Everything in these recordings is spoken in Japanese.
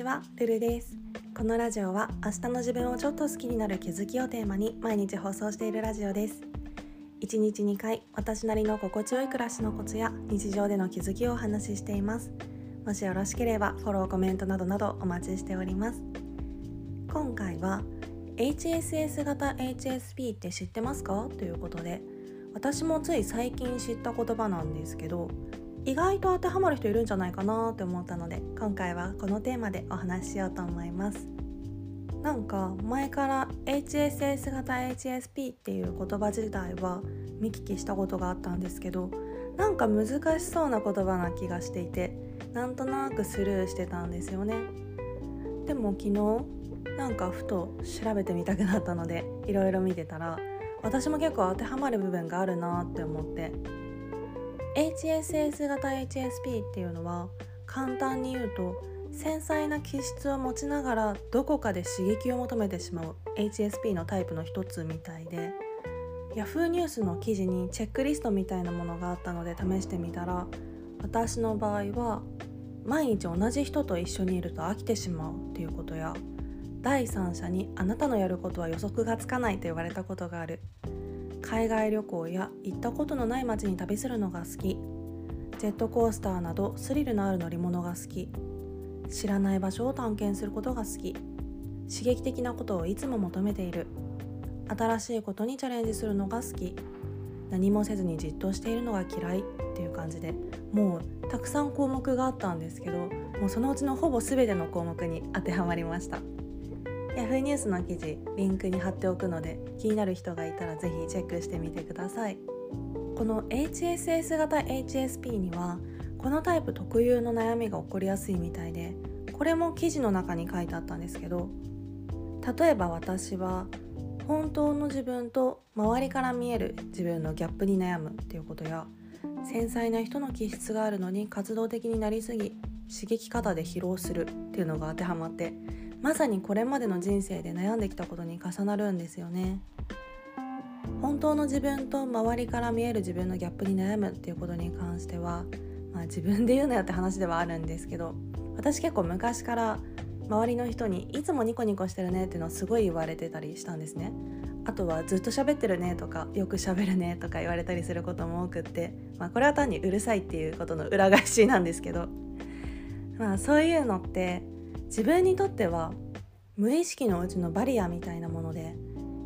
ちは、ルルです。このラジオは明日の自分をちょっと好きになる気づきをテーマに毎日放送しているラジオです。1日2回私なりの心地よい暮らしのコツや日常での気づきをお話ししています。もしよろしければフォローコメントなどなどお待ちしております。今回は HSS 型 HSP って知ってますか？ということで私もつい最近知った言葉なんですけど意外と当てはまる人いるんじゃないかなって思ったので今回はこのテーマでお話ししようと思います。なんか前から HSS 型 HSP っていう言葉自体は見聞きしたことがあったんですけどなんか難しそうな言葉な気がしていてなんとなくスルーしてたんですよね。でも昨日なんかふと調べてみたくなったのでいろいろ見てたら私も結構当てはまる部分があるなって思って HSS 型 HSP っていうのは簡単に言うと繊細な気質を持ちながらどこかで刺激を求めてしまう HSP のタイプの一つみたいで Yahoo ニュースの記事にチェックリストみたいなものがあったので試してみたら私の場合は毎日同じ人と一緒にいると飽きてしまうっていうことや第三者にあなたのやることは予測がつかないと言われたことがある。海外旅行や行ったことのない街に旅するのが好き。ジェットコースターなどスリルのある乗り物が好き。知らない場所を探検することが好き。刺激的なことをいつも求めている。新しいことにチャレンジするのが好き。何もせずにじっとしているのが嫌い。っていう感じで。もうたくさん項目があったんですけどもうそのうちのほぼ全ての項目に当てはまりました。Yahoo ニュースの記事リンクに貼っておくので気になる人がいたら是非チェックしてみてください。この HSS 型 HSP にはこのタイプ特有の悩みが起こりやすいみたいでこれも記事の中に書いてあったんですけど例えば私は本当の自分と周りから見える自分のギャップに悩むっていうことや繊細な人の気質があるのに活動的になりすぎ刺激方で疲労するっていうのが当てはまってまさにこれまでの人生で悩んできたことに重なるんですよね。本当の自分と周りから見える自分のギャップに悩むっていうことに関しては、まあ、自分で言うなよって話ではあるんですけど私結構昔から周りの人にいつもニコニコしてるねっていうのをすごい言われてたりしたんですね。あとはずっと喋ってるねとかよく喋るねとか言われたりすることも多くって、まあ、これは単にうるさいっていうことの裏返しなんですけどまあそういうのって自分にとっては無意識のうちのバリアみたいなもので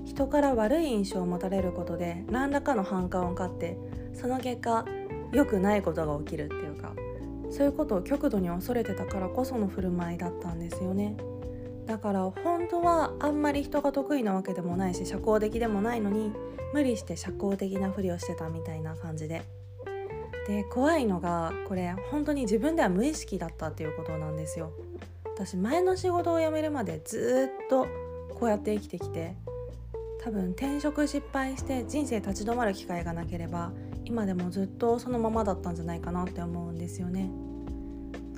人から悪い印象を持たれることで何らかの反感を買ってその結果良くないことが起きるっていうかそういうことを極度に恐れてたからこその振る舞いだったんですよね。だから本当はあんまり人が得意なわけでもないし社交的でもないのに無理して社交的なふりをしてたみたいな感じで。で怖いのがこれ本当に自分では無意識だったっていうことなんですよ。私前の仕事を辞めるまでずっとこうやって生きてきて多分転職失敗して人生立ち止まる機会がなければ今でもずっとそのままだったんじゃないかなって思うんですよね。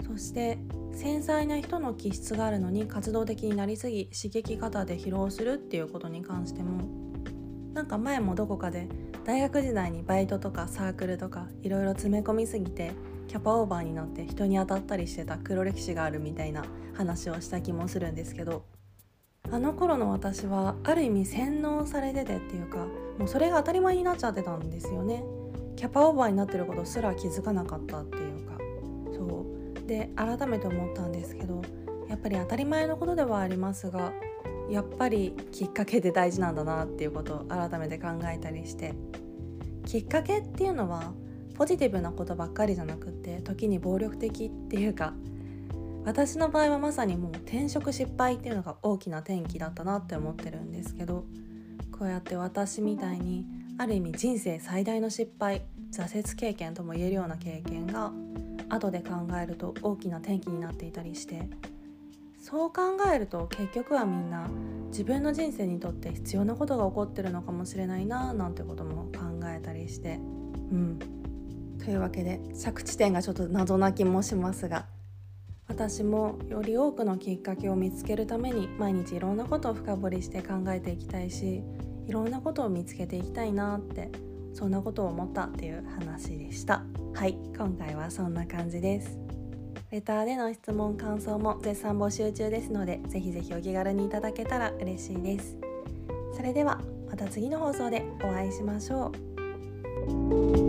そして繊細な人の気質があるのに活動的になりすぎ刺激型で疲労するっていうことに関してもなんか前もどこかで大学時代にバイトとかサークルとかいろいろ詰め込みすぎてキャパオーバーになって人に当たったりしてた黒歴史があるみたいな話をした気もするんですけどあの頃の私はある意味洗脳されててっていうかもうそれが当たり前になっちゃってたんですよね。キャパオーバーになってることすら気づかなかったっていうか。そう。で改めて思ったんですけどやっぱり当たり前のことではありますがやっぱりきっかけで大事なんだなっていうことを改めて考えたりしてきっかけっていうのはポジティブなことばっかりじゃなくって時に暴力的っていうか私の場合はまさにもう転職失敗っていうのが大きな転機だったなって思ってるんですけどこうやって私みたいにある意味人生最大の失敗挫折経験とも言えるような経験が後で考えると大きな転機になっていたりしてそう考えると結局はみんな自分の人生にとって必要なことが起こってるのかもしれないななんてことも考えたりしてうん。というわけで着地点がちょっと謎な気もしますが私もより多くのきっかけを見つけるために毎日いろんなことを深掘りして考えていきたいしいろんなことを見つけていきたいなってそんなことを思ったっていう話でした。はい今回はそんな感じです。レターでの質問感想も絶賛募集中ですのでぜひぜひお気軽にいただけたら嬉しいです。それではまた次の放送でお会いしましょう。